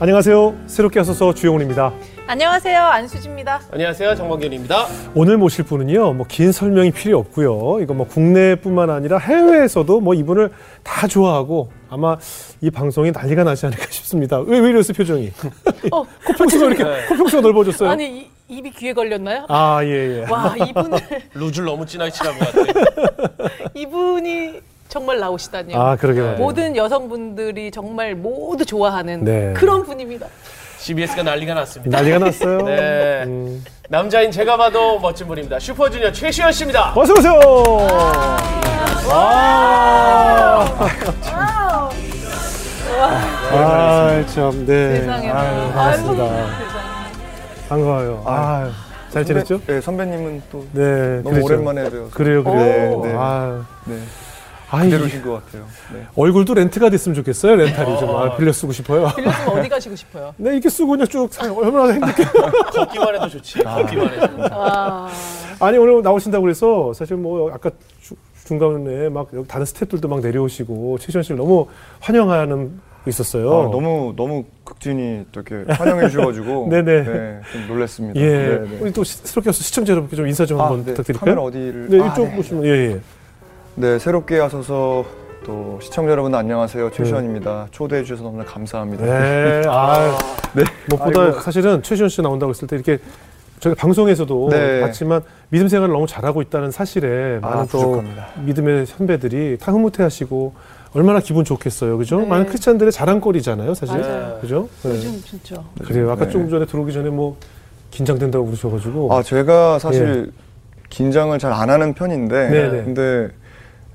안녕하세요. 새롭게 하소서 주영훈입니다. 안녕하세요. 안수지입니다. 안녕하세요. 정범균입니다. 오늘 모실 분은요, 뭐 긴 설명이 필요 없고요. 이거 뭐 국내뿐만 아니라 해외에서도 뭐 이분을 다 좋아하고 아마 이 방송이 난리가 나지 않을까 싶습니다. 왜, 왜 이랬어요, 표정이? 어, 코평수가 이렇게, 코평수가 넓어졌어요. 아니 이, 입이 귀에 걸렸나요? 아, 예, 예. 와 이분을 루즈를 너무 진하게 칠한 것 같아요. 이분이 정말 나오시다니요. 아, 그러게 말이에요. 모든 여성분들이 정말 모두 좋아하는 네. 그런 분입니다. CBS가 난리가 났습니다. 난리가 났어요. 네. 음. 남자인 제가 봐도 멋진 분입니다. 슈퍼주니어 최시현 씨입니다. 어서 오세요! 아, 아, 참, 네. 세상에. 아유, 반갑습니다. 반가워요. 아, 잘 지냈죠? 네, 선배님은 또 네, 너무 그랬죠. 오랜만에 뵈어서 그래요, 그래요. 네, 네. 아, 네, 그대로신 것 같아요. 네. 얼굴도 렌트가 됐으면 좋겠어요. 렌탈이 좀 아, 빌려 쓰고 싶어요. 빌렸으면 어디 가시고 싶어요? 네, 이렇게 쓰고 그냥 쭉 사- 얼마나 행복해. 걷기만 해도 좋지. 걷기만 해도. 아, 아니 오늘 나오신다고 그래서 사실 뭐 아까 주- 중간에 막 여기 다른 스태프들도 막 내려오시고 최시원 씨를 너무 환영하는 거 있었어요. 아, 너무 너무 극진히 또 이렇게 환영해 주셔가지고 네네. 네, 좀 놀랐습니다. 예, 네, 네. 우리 또 와서 시청자 여러분께 좀 인사 좀 아, 한번 네. 부탁드릴까요? 카메라 어디를? 네, 아, 이쪽 네. 보시면 예, 예. 네, 새롭게 하셔서 또 시청자 여러분 안녕하세요 최시원입니다. 초대해 주셔서 너무나 감사합니다. 네, 아, 네. 무엇보다 아이고. 사실은 최시원 씨 나온다고 했을 때 이렇게 저희가 방송에서도 네. 봤지만 믿음 생활을 너무 잘하고 있다는 사실에 아, 많은 또 부족합니다. 믿음의 선배들이 다 흐뭇해하시고 얼마나 기분 좋겠어요, 그죠? 네. 많은 크리스찬들의 자랑거리잖아요, 사실, 맞아요. 그죠? 네. 요즘 진짜. 그래요. 아까 네. 조금 전에 들어오기 전에 뭐 긴장된다고 그러셔가지고. 아 제가 사실 긴장을 잘 안 하는 편인데 예. 네네. 근데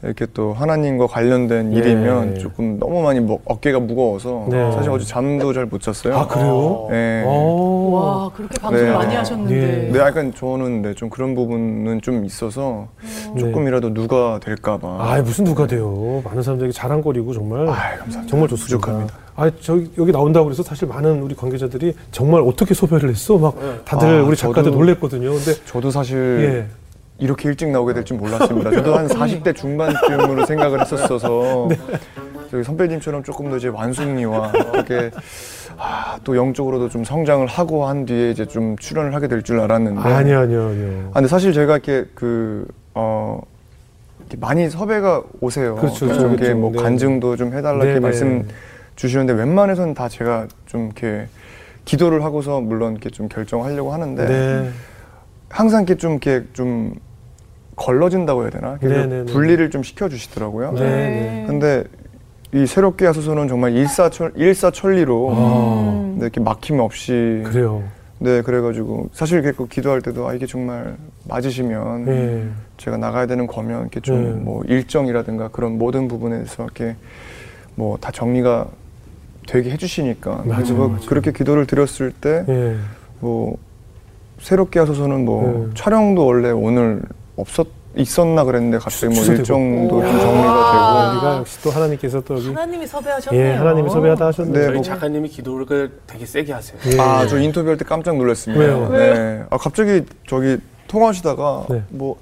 이렇게 또 하나님과 관련된 네. 일이면 조금 너무 많이 뭐 어깨가 무거워서 네. 사실 어제 잠도 잘 못 잤어요. 아, 그래요? 네. 어. 와 그렇게 방송 네. 많이 하셨는데. 네, 약간 저는 네, 좀 그런 부분은 좀 있어서 네. 조금이라도 누가 될까봐. 아, 무슨 누가 돼요? 많은 사람들에게 자랑거리고 정말 아, 감사합니다. 정말 좋습니다. 부족합니다. 아, 저 여기 나온다고 그래서 사실 많은 우리 관계자들이 정말 어떻게 소개를 했어? 막 다들 아, 우리 작가들 저도- 놀랬거든요. 근데 저도 사실 예. 이렇게 일찍 나오게 될 줄 몰랐습니다. 저도 한 40대 중반쯤으로 생각을 했었어서 네. 저기 선배님처럼 조금 더 이제 완숙미와 이렇게 아, 또 영적으로도 좀 성장을 하고 한 뒤에 이제 좀 출연을 하게 될 줄 알았는데 아니요, 아니요, 아니요. 아, 근데 사실 제가 이렇게 그, 어, 이렇게 많이 섭외가 오세요. 그렇죠, 좀 그렇죠, 이렇게 그렇죠. 뭐 네. 간증도 좀 해달라 네, 이렇게 네. 말씀 주시는데 웬만해서는 다 제가 좀 이렇게 기도를 하고서 물론 이렇게 좀 결정하려고 하는데 네. 항상 이렇게 좀 이렇게 좀 걸러진다고 해야 되나? 그래서 네, 네, 네. 분리를 좀 시켜주시더라고요. 네, 네. 근데 이 새롭게 하소서는 정말 일사천, 일사천리로 음. 네, 이렇게 막힘 없이 그래요. 네 그래가지고 사실 이렇게 그 기도할 때도 아 이게 정말 맞으시면 네. 제가 나가야 되는 거면 이렇게 좀 네. 뭐 일정이라든가 그런 모든 부분에서 이렇게 뭐 다 정리가 되게 해주시니까 맞아요, 그래서 뭐 맞아요. 그렇게 기도를 드렸을 때 예. 뭐 새롭게 하소서는 뭐 네. 촬영도 원래 오늘 없었 있었나 그랬는데 갑자기 뭐. 일정도 좀 오. 정리가 아. 우리가 역시 또 하나님께서 또 여기 하나님이 섭외하셨네요. 예, 하나님이 섭외하다 하셨는데 네, 저희 뭐- 작가님이 기도를 되게 세게 하세요. 예. 되고 아저 인터뷰할 때 깜짝 놀랐습니다. 왜요? 네. 아 갑자기 저기 통화하시다가 네. 뭐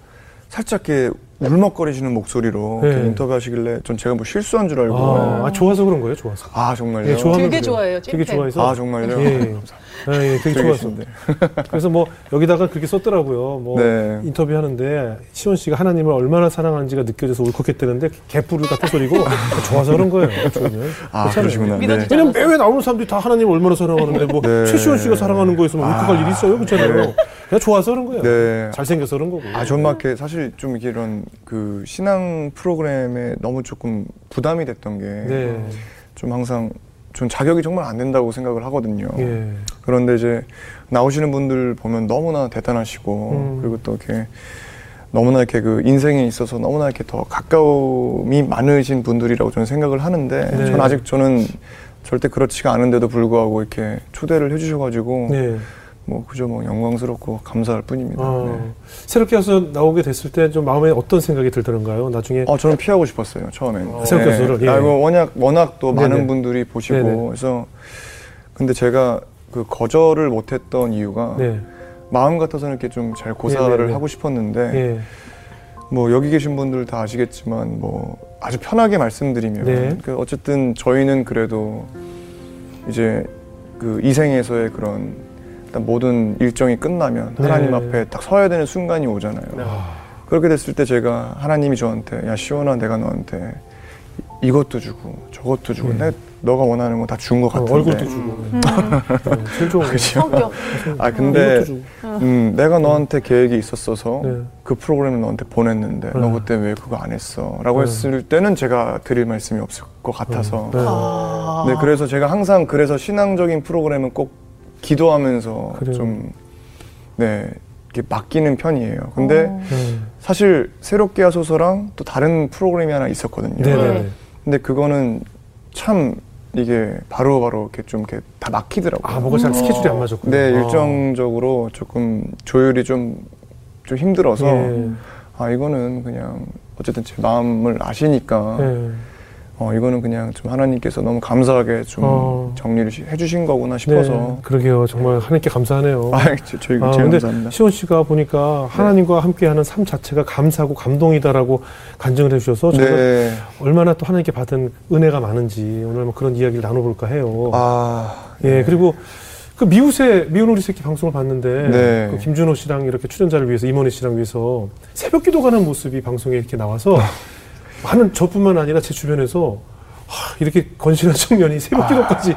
살짝 이렇게 울먹거리시는 목소리로 네. 인터뷰하시길래 전 제가 뭐 실수한 줄 알고 아, 아, 좋아서 그런 거예요, 좋아서. 아 정말요? 예, 좋아하면 되게 그래요. 좋아해요, 되게. 좋아해서. 아 정말요? 예, 예. 예, 예, 되게 좋아서. 그래서 뭐 여기다가 그렇게 썼더라고요. 뭐 네. 인터뷰 하는데 시원 씨가 하나님을 얼마나 사랑하는지가 느껴져서 울컥했다는데 개뿔 같은 소리고 좋아서 그런 거예요. 아. 그러시구나. 네. 왜냐면 매회 나오는 사람들이 다 하나님을 얼마나 사랑하는데 뭐 네. 최시원 씨가 사랑하는 거에서 뭐 울컥할 일이 있어요, 그렇잖아요. 그냥 좋아서 그런 거예요. 네. 잘생겨서 그런 거고. 아, 전 막 이렇게 사실 좀 이렇게 이런 그 신앙 프로그램에 너무 조금 부담이 됐던 게좀 네. 항상 전 자격이 정말 안 된다고 생각을 하거든요. 예. 그런데 이제 나오시는 분들 보면 너무나 대단하시고 음. 그리고 또 이렇게 너무나 이렇게 그 인생에 있어서 너무나 이렇게 더 가까움이 많으신 분들이라고 저는 생각을 하는데 네. 전 아직 저는 절대 그렇지가 않은데도 불구하고 이렇게 초대를 해주셔가지고 네. 뭐 그저 뭐 영광스럽고 감사할 뿐입니다. 어, 네. 새롭게 와서 나오게 됐을 때 좀 마음에 어떤 생각이 들더런가요? 나중에 어, 저는 피하고 싶었어요 처음엔. 아, 새롭게 와서를, 예. 아, 이거 워낙 워낙 또 네네. 많은 분들이 보시고 네네. 그래서 근데 제가 그 거절을 못했던 이유가 네. 마음 같아서는 이렇게 좀 잘 고사를 네네네. 하고 싶었는데 예. 뭐 여기 계신 분들 다 아시겠지만 뭐 아주 편하게 말씀드리면 네. 그 어쨌든 저희는 그래도 이제 그 이생에서의 그런 일단 모든 일정이 끝나면 네. 하나님 앞에 딱 서야 되는 순간이 오잖아요. 네. 그렇게 됐을 때 제가 하나님이 저한테 야 시원아 내가 너한테 이- 이것도 주고 저것도 주고 네. 내가 너가 원하는 거 다 준것 어, 같은데 얼굴도 주고. 음, 네, 제일 좋은 거. 성격. 아 근데 주고. 음, 내가 너한테 계획이 있었어서 네. 그 프로그램을 너한테 보냈는데 네. 너 그때 왜 그거 안 했어? 라고 네. 했을 때는 제가 드릴 말씀이 없을 것 같아서 네. 아. 네, 그래서 제가 항상 그래서 신앙적인 프로그램은 꼭 기도하면서 그래요. 좀 네, 이렇게 맡기는 편이에요. 근데 어. 네. 사실 새롭게 하소서랑 또 다른 프로그램이 하나 있었거든요. 네네. 근데 그거는 참 이게 바로바로 이렇게 좀 이렇게 다 막히더라고요. 아, 뭐가 잘 스케줄이 안 맞았군요. 네, 아. 일정적으로 조금 조율이 좀, 좀 힘들어서 예. 아, 이거는 그냥 어쨌든 제 마음을 아시니까 예. 어, 이거는 그냥 좀 하나님께서 너무 감사하게 좀 어. 정리를 시- 해주신 거구나 싶어서 네, 그러게요. 정말 하나님께 감사하네요. 아, 저, 저희 아, 감사합니다. 시원 씨가 보니까 하나님과 함께하는 삶 자체가 감사하고 감동이다라고 간증을 해주셔서 저는 네. 얼마나 또 하나님께 받은 은혜가 많은지 오늘 뭐 그런 이야기를 나눠볼까 해요. 아, 예, 그리고 그 미우새 미운 우리 새끼 방송을 봤는데 네. 그 김준호 씨랑 이렇게 출연자를 위해서 임원희 씨랑 위해서 새벽 기도 가는 모습이 방송에 이렇게 나와서 많은 저뿐만 아니라 제 주변에서 하, 이렇게 건실한 청년이 새벽 기도까지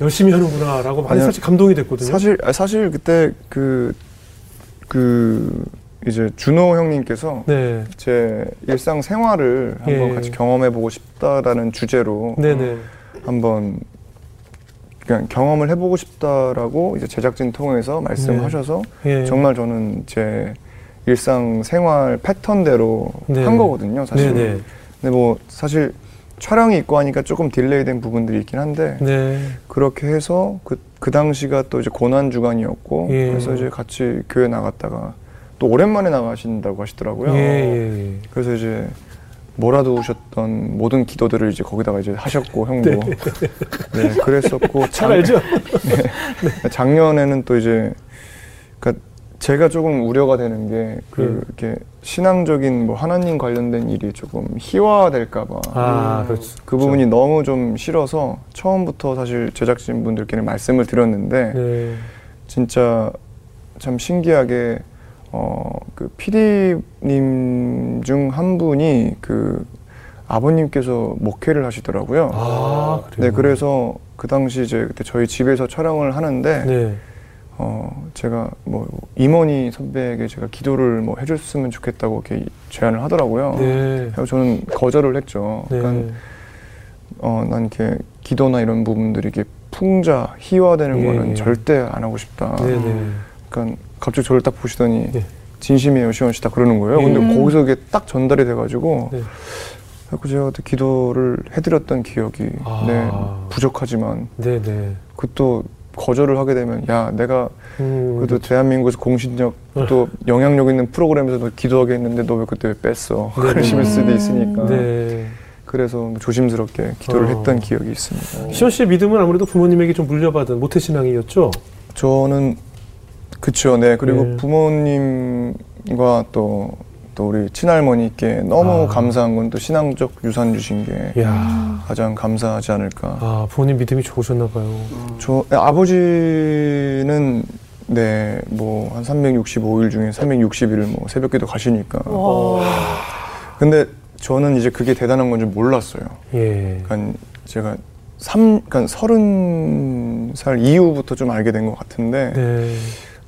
열심히 하는구나라고 많이 아니요. 사실 감동이 됐거든요. 사실 아, 사실 그때 그그 이제 준호 형님께서 네, 제 일상 생활을 한번 예. 같이 경험해 보고 싶다라는 주제로 네, 네, 한번 그냥 경험을 해보고 싶다라고 이제 제작진 통해서 말씀하셔서 예. 정말 저는 제 일상 생활 패턴대로 네. 한 거거든요, 사실. 네, 네, 근데 뭐 사실 촬영이 있고 하니까 조금 딜레이된 부분들이 있긴 한데 네, 그렇게 해서 그, 그 당시가 또 이제 고난 주간이었고 예. 그래서 이제 같이 교회 나갔다가 또 오랜만에 나가신다고 하시더라고요. 예, 예, 예. 그래서 이제 몰아두셨던 모든 기도들을 이제 거기다가 이제 하셨고 형도 네, 그랬었고 잘 작- 알죠? 작년에는 또 이제 그러니까 제가 조금 우려가 되는 게그 음. 이렇게 신앙적인 뭐 하나님 관련된 일이 조금 희화될까봐 아, 그렇죠. 그 부분이 너무 좀 싫어서 처음부터 사실 제작진 분들께는 말씀을 드렸는데 네, 진짜 참 신기하게 어그 PD님 중 한 분이 그 아버님께서 목회를 하시더라고요. 아, 그래요. 네, 그래서 그 당시 이제 그때 저희 집에서 촬영을 하는데 네, 어 제가 뭐 임원희 선배에게 제가 기도를 뭐 해줬으면 좋겠다고 이렇게 제안을 하더라고요. 네, 그래서 저는 거절을 했죠. 네, 그러니까 어난 이렇게 기도나 이런 부분들이 이렇게 풍자 희화되는 예, 거는 예. 절대 안 하고 싶다. 네, 네. 그러니까 갑자기 저를 딱 보시더니 예. 진심이에요, 시원 씨다 그러는 거예요. 근데 음. 거기서 이게 딱 전달이 돼가지고 네. 자꾸 제가 그때 기도를 해드렸던 기억이 아. 네 부족하지만 네, 네. 그또 거절을 하게 되면 야 내가 음, 그래도 대한민국에서 공신력 또 영향력 있는 프로그램에서 너 기도하게 했는데 너 왜 그때 왜 뺐어? 네. 그러실 수도 음. 있으니까 네. 그래서 조심스럽게 기도를 어. 했던 기억이 있습니다. 시원 씨의 믿음은 아무래도 부모님에게 좀 물려받은 모태 신앙이었죠? 저는 그쵸, 네 그리고 네. 부모님과 또, 또 우리 친할머니께 너무 아. 감사한 건 또 신앙적 유산 주신 게 이야. 가장 감사하지 않을까. 아, 부모님 믿음이 좋으셨나 봐요. 저 네, 아버지는 네 뭐 한 365일 중에 360일을 뭐 새벽기도 가시니까. 와. 근데 저는 이제 그게 대단한 건 줄 몰랐어요. 예. 그러니까 제가 삼, 그러니까 서른 살 이후부터 좀 알게 된 것 같은데 네.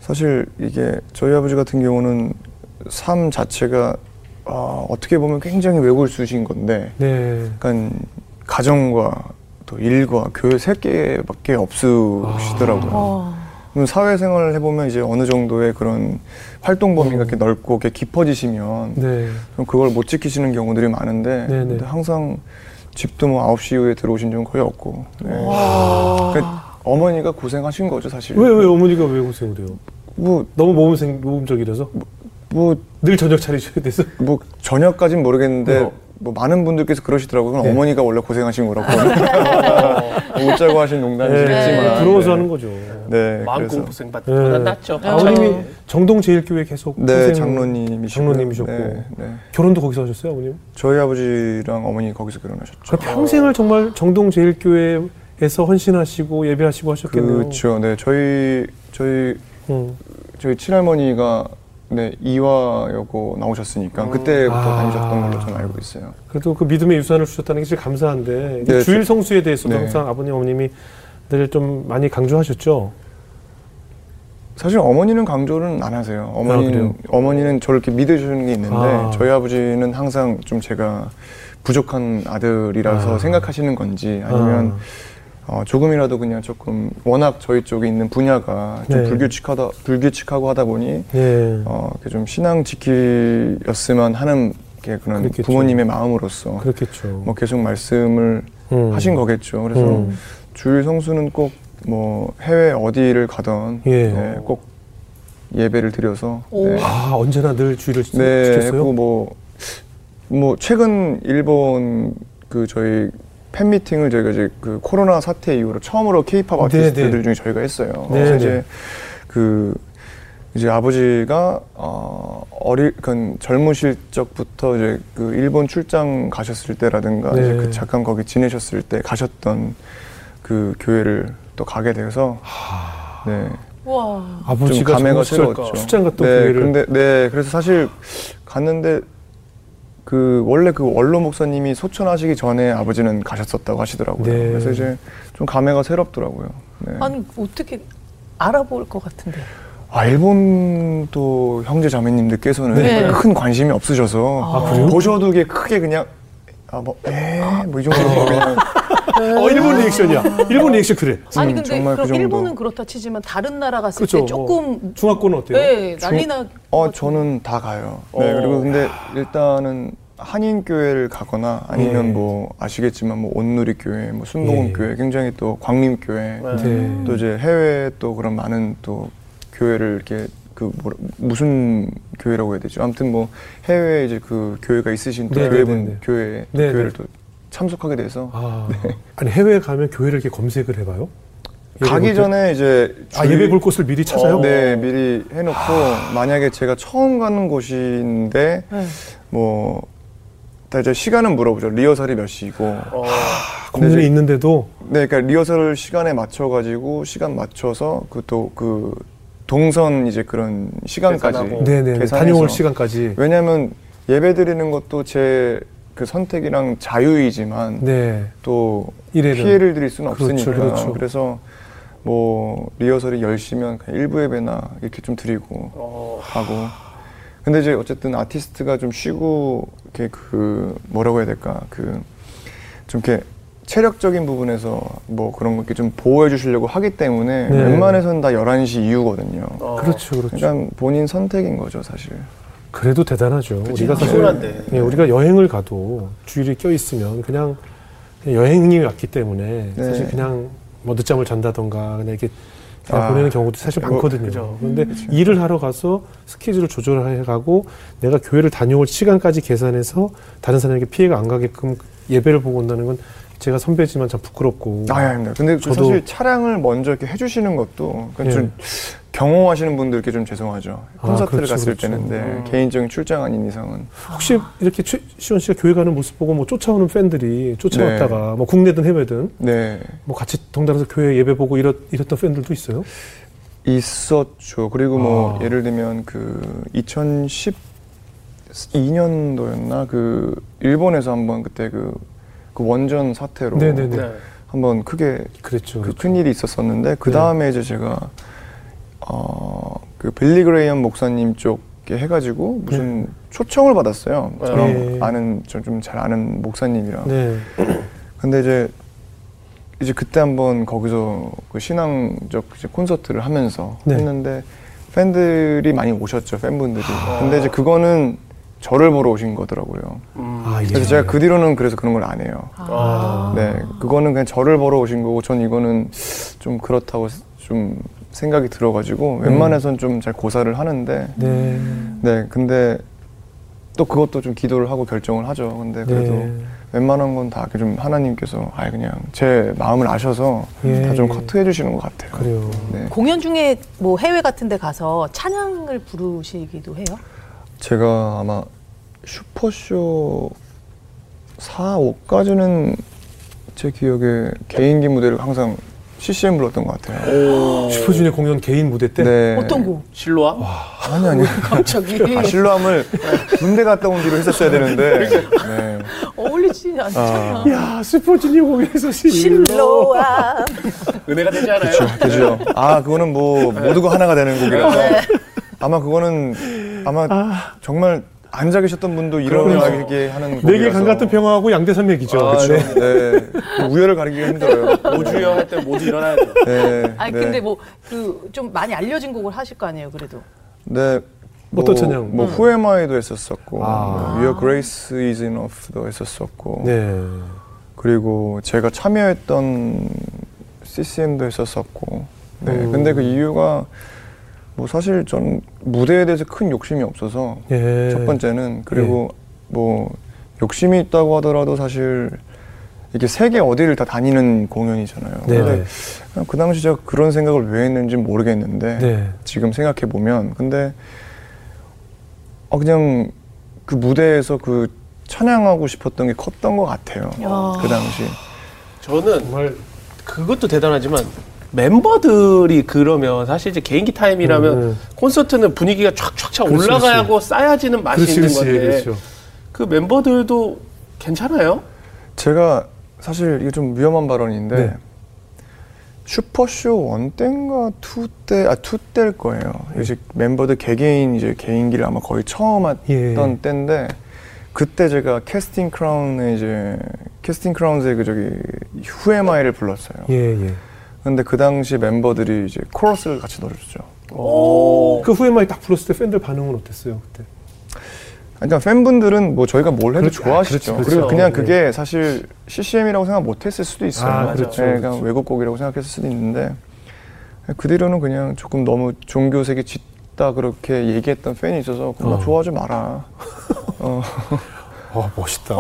사실 이게 저희 아버지 같은 경우는 삶 자체가 어, 어떻게 보면 굉장히 외골수신 건데, 네. 그러니까 가정과 또 일과 교회 세 개밖에 없으시더라고요. 와. 그럼 사회생활을 해보면 이제 어느 정도의 그런 활동 범위가 음. 이렇게 넓고 이렇게 깊어지시면 네. 좀 그걸 못 지키시는 경우들이 많은데 네네. 근데 항상 집도 뭐 9시 이후에 들어오신 적은 거의 없고 네. 와. 그러니까 어머니가 고생하신 거죠 사실 왜, 왜 어머니가 왜 고생을 해요? 뭐, 너무 모범생, 모범적이라서? 뭐, 늘 저녁 차리셔야 돼서? 뭐 저녁까진 모르겠는데 어. 뭐 많은 분들께서 그러시더라고요 네. 어머니가 원래 고생하신 거라고 웃자고 하신 농담이시겠지만 네. 부러워서 네. 하는 거죠. 네 마음 네. 보다 낫죠. 아버님이 정동 제일교회 계속 네 평생 장로님이시고 장로님이셨고. 네, 네. 결혼도 거기서 하셨어요, 아버님? 저희 아버지랑 어머니 거기서 결혼하셨죠 그 평생을 정말 정동 제일교회 에서 헌신하시고 예배하시고 하셨겠네요. 그렇죠. 네, 저희 저희 음. 저희 친할머니가 네 이화여고 나오셨으니까 그때부터 아. 다니셨던 걸로 저는 알고 있어요. 그래도 그 믿음의 유산을 주셨다는 게 진짜 감사한데 네, 주일 성수에 대해서도 네. 항상 아버님 어머님이 늘 좀 많이 강조하셨죠. 사실 어머니는 강조는 안 하세요. 아, 어머니는 그래요? 어머니는 저를 이렇게 믿어주는 게 있는데 아. 저희 아버지는 항상 좀 제가 부족한 아들이라서 아. 생각하시는 건지 아니면 어, 조금이라도 그냥 조금 워낙 저희 쪽에 있는 분야가 좀 네. 불규칙하다 불규칙하고 하다 보니 예. 어, 이렇게 좀 신앙 지키였으면 하는 게 그런 그렇겠죠. 부모님의 마음으로서 그렇겠죠. 뭐 계속 말씀을 음. 하신 거겠죠. 그래서 음. 주일 성수는 꼭 뭐 해외 어디를 가던 예. 네, 꼭 예배를 드려서 오. 네, 아 언제나 늘 주일을 지- 네 지켰어요. 했고 뭐, 뭐 최근 일본 그 저희 팬 미팅을 저희가 이제 그 코로나 사태 이후로 처음으로 케이팝 네, 아티스트들 네. 중에 저희가 했어요. 네, 그래서 네. 이제 그 이제 아버지가 어 어리 그 젊으실 적부터 이제 그 일본 출장 가셨을 때라든가 네. 이제 그 잠깐 거기 지내셨을 때 가셨던 그 교회를 또 가게 돼서 네. 와. 아버지가 좀 감회가 새로웠죠. 출장 갔던 네, 교회를 근데 네, 그래서 사실 갔는데 그 원래 그 원로 목사님이 소천하시기 전에 아버지는 가셨었다고 하시더라고요. 네. 그래서 이제 좀 감회가 새롭더라고요. 네. 아니 어떻게 알아볼 것 같은데. 아 일본도 형제 자매님들께서는 네. 큰 관심이 없으셔서 아, 그래요? 보셔도 이게 크게 그냥 아 뭐 에 뭐 이 정도로 그냥 어 일본 리액션이야. 일본 리액션 그래. 아니 음, 근데 정말 그럼 그. 일본은 그렇다 치지만 다른 나라 갔을 그렇죠. 때 조금 중화권은 어때요? 네 난리 나. 어 저는 다 가요. 네 어. 그리고 근데 일단은 한인 교회를 가거나 아니면 예. 뭐 아시겠지만 뭐 온누리 교회, 뭐 순복음 예. 교회, 굉장히 또 광림 교회, 네. 또 이제 해외 또 그런 많은 또 교회를 이렇게 그 뭐라, 무슨 교회라고 해야 되죠? 아무튼 뭐 해외에 이제 그 교회가 있으신 또 네, 교회분 네, 네, 네. 교회 네, 교회를 네. 또 참석하게 돼서 아, 아니 해외에 가면 교회를 이렇게 검색을 해봐요. 가기 때? 전에 이제 아 예배 볼 곳을 미리 찾아요. 어. 네 미리 해놓고 만약에 제가 처음 가는 곳인데 네. 뭐, 다 이제 시간은 물어보죠. 리허설이 몇 시고. 어, 공연이 이제- 있는데도 네, 그러니까 리허설 시간에 맞춰가지고 시간 맞춰서 그 또그 동선 이제 그런 시간까지. 네네. 다녀올 시간까지. 왜냐하면 예배 드리는 것도 제 그 선택이랑 자유이지만 네. 또 이래는. 피해를 드릴 수는 그렇죠, 없으니까 그렇죠. 그래서 뭐 리허설이 10시면 그냥 일부 예배나 이렇게 좀 드리고 어, 하고 근데 이제 어쨌든 아티스트가 좀 쉬고 이렇게 그 뭐라고 해야 될까 그 좀 이렇게 체력적인 부분에서 뭐 그런 거 이렇게 좀 보호해 주시려고 하기 때문에 네. 웬만해서는 다 11시 이후거든요. 어. 그렇죠, 그렇죠. 그러니까 본인 선택인 거죠, 사실. 그래도 대단하죠. 그치, 우리가 사실. 예, 우리가 여행을 가도 주일이 껴 있으면 그냥 여행이 왔기 때문에 네. 사실 그냥 뭐 늦잠을 잔다던가 그냥 이렇게 아, 보내는 경우도 사실 그거- 많거든요. 그죠. 그런데 일을 하러 가서 스케줄을 조절해 가고 내가 교회를 다녀올 시간까지 계산해서 다른 사람에게 피해가 안 가게끔 예배를 보고 온다는 건 제가 선배지만 참 부끄럽고 아, 아닙니다. 근데 그 저도- 사실 차량을 먼저 이렇게 해주시는 것도 그건 예. 좀 경호하시는 분들께 좀 죄송하죠. 아, 콘서트를 그렇죠, 갔을 그렇죠. 때는 네, 음. 개인적인 출장 아닌 이상은 혹시 이렇게 최시원 씨가 교회 가는 모습 보고 뭐 쫓아오는 팬들이 쫓아왔다가 네. 뭐 국내든 해외든 네 뭐 같이 덩달아서 교회 예배 보고 이랬, 이랬던 팬들도 있어요? 있었죠. 그리고 뭐 아. 예를 들면 그 2012년도였나 그 일본에서 한번 그때 그, 그 원전 사태로 네네네. 네. 한번 크게 그랬죠. 그 그렇죠. 큰 일이 있었었는데 그 네. 다음에 이제 제가 어그 빌리 그레이엄 목사님 쪽에 해가지고 무슨 초청을 받았어요. 저랑 네. 아는 좀잘 아는 목사님이랑. 네. 근데 이제 이제 그때 한번 거기서 그 신앙적 이제 콘서트를 하면서 네. 했는데 팬들이 많이 오셨죠 팬분들이. 아. 근데 이제 그거는 저를 보러 오신 거더라고요. 음. 아, 예. 그래서 제가 그 뒤로는 그래서 그런 걸 안 해요. 아. 네, 그거는 그냥 저를 보러 오신 거고, 전 이거는 좀 그렇다고 좀 생각이 들어가지고, 웬만해선 좀 잘 고사를 하는데, 네. 네, 근데 또 그것도 좀 기도를 하고 결정을 하죠. 근데 그래도 네. 웬만한 건 다 좀 하나님께서 아예 그냥 제 마음을 아셔서 예. 다좀 커트해 주시는 것 같아요. 그래요. 네. 공연 중에 뭐 해외 같은 데 가서 찬양을 부르시기도 해요? 제가 아마 슈퍼쇼 4, 5까지는 제 기억에 개인기 무대를 항상 CCM 불렀던 것 같아요. 슈퍼주니어 공연 개인 무대 때 네. 어떤 곡? 실로와? 아니 아니. 갑자기 아, 실로함을 군대 갔다 온 뒤로 했었어야 되는데. 네. 어울리지 않잖아. 야 슈퍼주니어 공연에서 실로 실로와 은혜가 되지 않아요? 그죠. 아 그거는 뭐 모두가 하나가 되는 곡이라서 아마 그거는 아마 정말 앉아 계셨던 분도 일어나게 하는. 네개 강 같은 평화하고 양대산맥이죠. 아, 그렇죠. 네. 네. 우열을 가리기가 힘들어요. 모주여 할 때 모두 일어나야 돼요. 네. 아니 네. 근데 뭐 그 좀 많이 알려진 곡을 하실 거 아니에요, 그래도. 네. 어떤 찬양? 뭐 Who Am I도 했었었고, 아. Your Grace Is Enough도 했었었고, 네. 그리고 제가 참여했던 CCM도 했었었고, 네. 음. 근데 그 이유가 뭐 사실 전 무대에 대해서 큰 욕심이 없어서 예. 첫 번째는 그리고 뭐 욕심이 있다고 하더라도 사실 이게 세계 어디를 다 다니는 공연이잖아요. 네. 근데 네. 그 당시 제가 그런 생각을 왜 했는지 모르겠는데 네. 지금 생각해 보면 근데 어 그냥 그 무대에서 그 찬양하고 싶었던 게 컸던 것 같아요. 야. 그 당시. 저는 정말 그것도 대단하지만 멤버들이 그러면 사실 이제 개인기 타임이라면 음. 콘서트는 분위기가 촥촥촥 그렇지, 올라가고 쌓여지는 맛이 그렇지 있는 그렇지 건데 그렇죠. 그 멤버들도 괜찮아요? 제가 사실 이게 좀 위험한 발언인데 네. 슈퍼쇼 one 때인가 two 때, 아, two 때일 거예요. 이제 멤버들 개개인 이제 개인기를 아마 거의 처음 했던 예. 때인데, 그때 제가 Casting Crowns의 이제, Casting Crowns의 그 저기, Who Am I를 불렀어요. 예 예. 근데 그 당시 멤버들이 이제 코러스를 같이. 오. 그 Who Am I 딱 불렀을 때 팬들 반응은 어땠어요 그때? 그러니까 팬분들은 뭐 저희가 뭘 해도 그렇죠. 좋아하시죠. 아, 그렇죠, 그리고 그렇죠. 그냥 네. 그게 사실 CCM이라고 생각 못 했을 수도 있어요. 아, 그렇죠, 네, 그렇죠. 그냥 외국 곡이라고 생각했을 수도 있는데 그 뒤로는 그냥 조금 너무 종교색이 짙다 그렇게 얘기했던 팬이 있어서 그만 어. 좋아하지 마라. 어. 아 멋있다.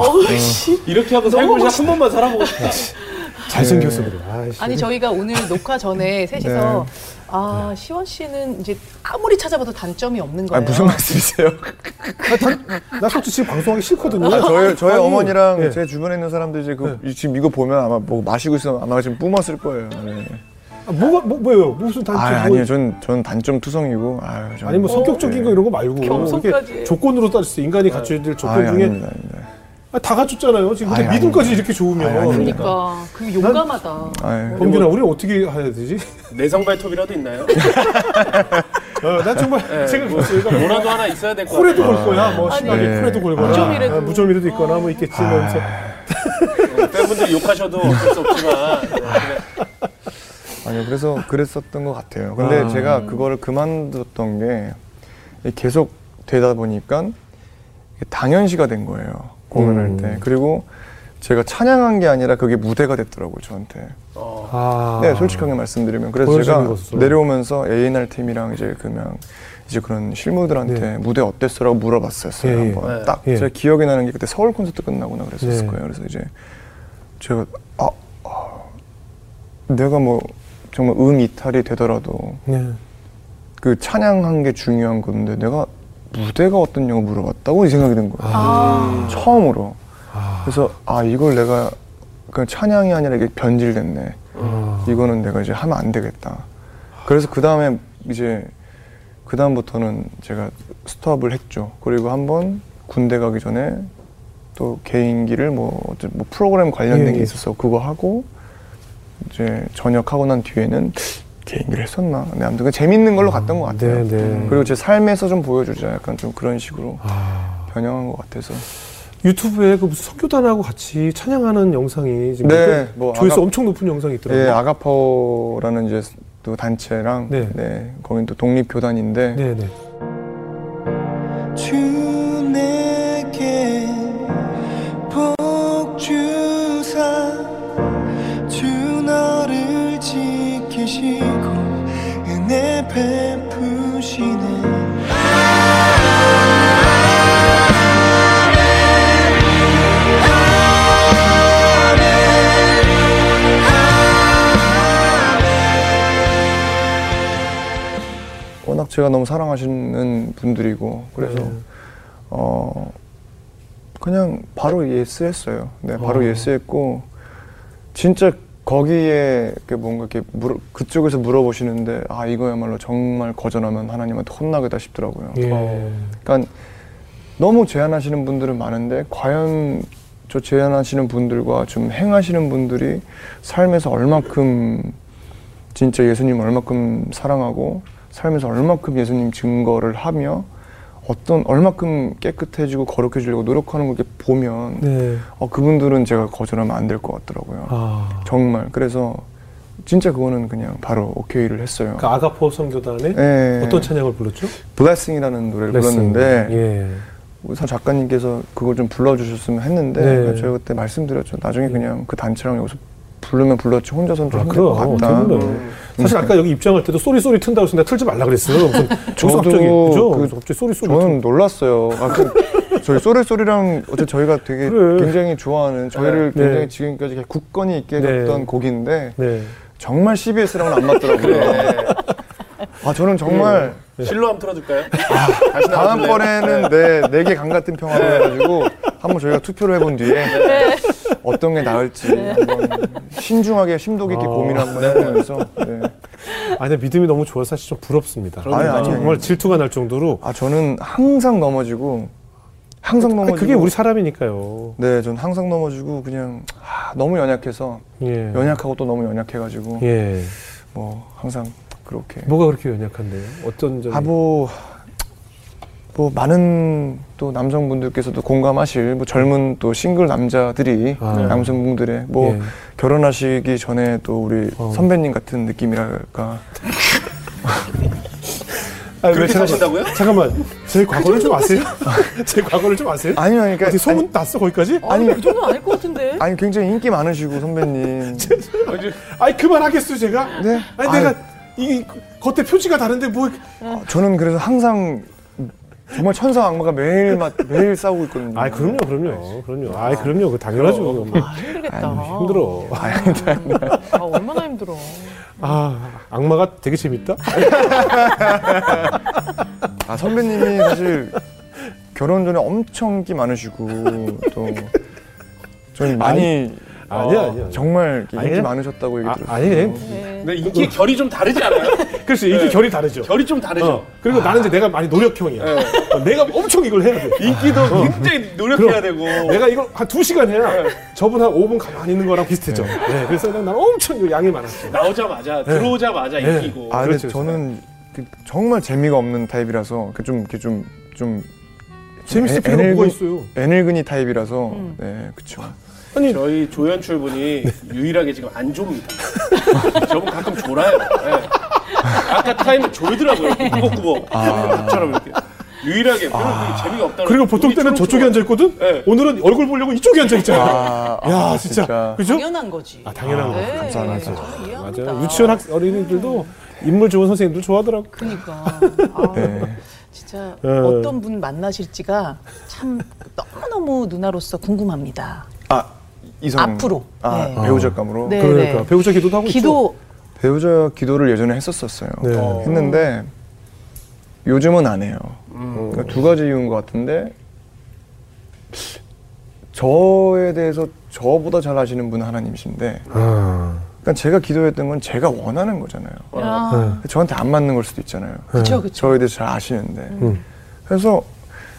이렇게 하고 살고 싶어 한 번만 살아보고 싶다. 잘생겼어 그래. 아이씨. 아니 저희가 오늘 녹화 전에 셋이서 네. 아 시원 씨는 이제 아무리 찾아봐도 단점이 없는 아 거예요. 무슨 말씀이세요? 나 솔직히 지금 방송하기 싫거든요. 아, 저희 저희 아니, 어머니랑 예. 제 주변에 있는 사람들 이제 그, 이- 지금 이거 보면 아마 뭐 마시고 있으면 아마 지금 뿜었을 거예요. 네. 아, 뭐가 뭐, 뭐예요? 무슨 단점? 아 뭐, 아니요, 전, 전 단점 투성이고. 아유, 전- 아니 뭐 성격적인 거 이런 거 말고 겸손까지. 조건으로 따졌을 때 인간이 갖춰야 될 조건 아유, 중에 아닙니다, 아닙니다. 아, 다 갖췄잖아요. 지금 근데 아니, 믿음까지 아닙니다. 이렇게 좋으면 아니. 그러니까 그 용감하다. 범균아 우리 어떻게 해야 되지? 내성 발톱이라도 있나요? 어, 난 정말 네, 생각했어요. 뭐, 뭐라도 하나 있어야 될 것 같아요. 코레도 걸 거야. 뭐 아니, 심하게 네. 코레도 걸거나 무좀이라도. 아, 무좀이라도 있거나 뭐 있겠지. 뭐 하면서 어, 팬분들이 욕하셔도 어쩔 수 없지만 네. 아니요, 그래서 그랬었던 것 같아요. 근데 아. 제가 그거를 그만뒀던 게 계속 되다 보니까 당연시가 된 거예요. 공연할 음. 때. 그리고 제가 찬양한 게 아니라 그게 무대가 됐더라고요, 저한테. 어, 아. 네, 솔직하게 말씀드리면. 그래서 제가 것으로. 내려오면서 A&R 팀이랑 이제 그냥 이제 그런 실무들한테 네. 무대 어땠어라고 물어봤었어요. 예, 예. 한번 네. 딱 예. 제가 기억이 나는 게 그때 서울 콘서트 끝나거나 그랬었을 네. 거예요. 그래서 이제 제가 아, 아, 내가 뭐 정말 음 이탈이 되더라도 네. 그 찬양한 게 중요한 건데 내가 무대가 어떻냐고 물어봤다고 이 생각이 든 거예요. 아. 처음으로. 아. 그래서 아 이걸 내가 그냥 찬양이 아니라 이게 변질됐네. 아. 이거는 내가 이제 하면 안 되겠다. 그래서 그 다음에 이제 그 다음부터는 제가 스톱을 했죠. 그리고 한번 군대 가기 전에 또 개인기를 뭐, 뭐 프로그램 관련된 예, 게 예. 있어서 그거 하고 이제 전역하고 난 뒤에는 개인기를 했었나. 네, 아무튼 그 재밌는 걸로 갔던 것 같아요. 네, 네. 그리고 제 삶에서 좀 보여주자. 약간 좀 그런 식으로 아. 변형한 것 같아서. 유튜브에 그 무슨 선교단하고 같이 찬양하는 영상이 지금 네, 뭐 조회수 아까- 엄청 높은 영상이 있더라고요. 예, 아가파오라는 이제 또 단체랑 네. 네. 거긴 또 독립 교단인데 네, 네. 지키시고 은혜 베푸시네 워낙 제가 너무 사랑하시는 분들이고 그래서 네. 어 그냥 바로 예스했어요. 네, 바로 어. 예스했고 진짜 거기에 이렇게 뭔가 이렇게 물어, 그쪽에서 물어보시는데 아 이거야말로 정말 거절하면 하나님한테 혼나겠다 싶더라고요. 예. 그러니까 너무 제안하시는 분들은 많은데 과연 저 제안하시는 분들과 좀 행하시는 분들이 삶에서 얼마큼 진짜 예수님 얼마큼 사랑하고 삶에서 얼마큼 예수님 증거를 하며 어떤 얼마큼 깨끗해지고 거룩해지려고 노력하는 걸 이렇게 보면 네. 어, 그분들은 제가 거절하면 안 될 것 같더라고요. 아. 정말 그래서 진짜 그거는 그냥 바로 오케이를 했어요. 그 아가포 선교단의 예. 어떤 찬양을 불렀죠? Blessing이라는 노래를 Blessing. 불렀는데 예. 작가님께서 그걸 좀 불러주셨으면 했는데 네. 제가 그때 말씀드렸죠. 나중에 그냥 그 단체랑 여기서 부르면 불렀지 혼자서는 좀 아, 힘들 것 그럼. 같다. 불러요? 사실 아까 여기 입장할 때도 Sorry Sorry 튼다고 해서 내가 틀지 말라 그랬어요. 무슨 저도 갑자기 그죠? 그- 갑자기 Sorry Sorry 저는 놀랐어요. 아, 그, 저희 Sorry Sorry랑 어째 저희가 되게 그래. 굉장히 좋아하는 저희를 네. 굉장히 지금까지 굳건히 있게 네. 해줬던 곡인데 네. 정말 CBS랑은 안 맞더라고요. 아 저는 정말 실로 한번 틀어줄까요? 다음번에는 네, 내게 강 같은 평화로 해가지고 한번 저희가 투표를 해본 뒤에 어떤 게 나을지 한번 신중하게 심도 깊게 아. 고민을 한번 해보면서 네. 아니 믿음이 너무 좋아서 사실 좀 부럽습니다. 아니, 아니, 정말 아니. 질투가 날 정도로 아 저는 항상 넘어지고 항상 넘어지고 그게 우리 사람이니까요. 네, 전 항상 넘어지고 그냥 아, 너무 연약해서 예. 연약하고 또 너무 연약해가지고 예. 뭐 항상 그렇게 뭐가 그렇게 연약한데요? 어떤 점이? 아뭐 뭐 많은 또 남성분들께서도 공감하실 뭐 젊은 또 싱글 남자들이 아. 남성분들의 뭐 예. 결혼하시기 전에 또 우리 어. 선배님 같은 느낌이랄까 아니, 왜 그렇게 잠깐만, 사신다고요? 잠깐만, 제 과거를 좀 아세요? 제 과거를 좀 아세요? 아니요 그러니까 어떻게 소문 아니, 났어 거기까지? 아니, 그 정도는 아닐 것 같은데. 아니 굉장히 인기 많으시고 선배님 아니 그만하겠어요 제가. 네 아니 아유, 내가 이 겉에 표지가 다른데 뭐 저는 그래서 항상 정말 천사 악마가 매일 막 매일 싸우고 있거든요. 아, 그럼요, 그럼요, 그럼요. 아, 그럼요, 그 당연하죠. 뭐. 아, 힘들겠다. 힘들어. 아, 얼마나 힘들어. 아, 악마가 되게 재밌다. 아 선배님이 사실 결혼 전에 엄청 인기 많으시고 또 저는 많이 아니 야, 어, 아니야. 정말 이렇게 아니, 인기 많으셨다고 얘기 아, 들었어요. 아니, 그냥, 네. 근데 인기 결이 좀 다르지 않아요? 글쎄 이게 결이 다르죠. 결이 좀 다르죠. 어, 그리고 나는 이제 내가 많이 노력형이야. 네. 어, 내가 엄청 이걸 해야 돼. 인기도 굉장히 노력해야 되고. 내가 이걸 한 두 시간 해야 저분 한 5분 가만히 있는 거랑 비슷해져. 네, 그래서 나는 엄청 양이 많았어. 나오자마자 들어오자마자 네. 인기고. 아 근데 그렇죠, 저는 그 정말 재미가 없는 타입이라서 그 좀 이렇게 좀 좀 재밌을 애- 필요가 뭐가 있어요? 애늙은이 타입이라서 음. 네 그쵸. 아니, 저희 조연출 분이 유일하게 지금 안 좁니다. 저분 가끔 졸아요. 예. 아까 타임을 졸더라고요. 꾸벅꾸벅. 처럼 이렇게. 유일하게 별로 그게 재미가 없다. 그리고 보통 때는 저쪽에 앉아 있거든. 네. 오늘은 얼굴 보려고 이쪽에 앉아 있잖아. 아, 야, 아, 진짜. 그죠? 당연한 거지. 아, 당연한 거. 네, 이해합니다. 맞아요. 유치원 학 어린이들도 인물 좋은 선생님들 좋아하더라고. 그러니까. 아, 네. 진짜 네. 어떤 분 만나실지가 참 너무너무 누나로서 궁금합니다. 아 이성 앞으로. 아 네. 배우자감으로 네. 그러니까 배우자 기도도 하고 있죠. 기도 배우자 기도를 예전에 했었었어요. 네. 어. 했는데 요즘은 안 해요. 음. 그러니까 두 가지 이유인 것 같은데 저에 대해서 저보다 잘 아시는 분은 하나님이신데 아, 그러니까 제가 기도했던 건 제가 원하는 거잖아요. 야, 저한테 안 맞는 걸 수도 있잖아요. 그쵸 그쵸. 저에 대해서 잘 아시는데 음. 그래서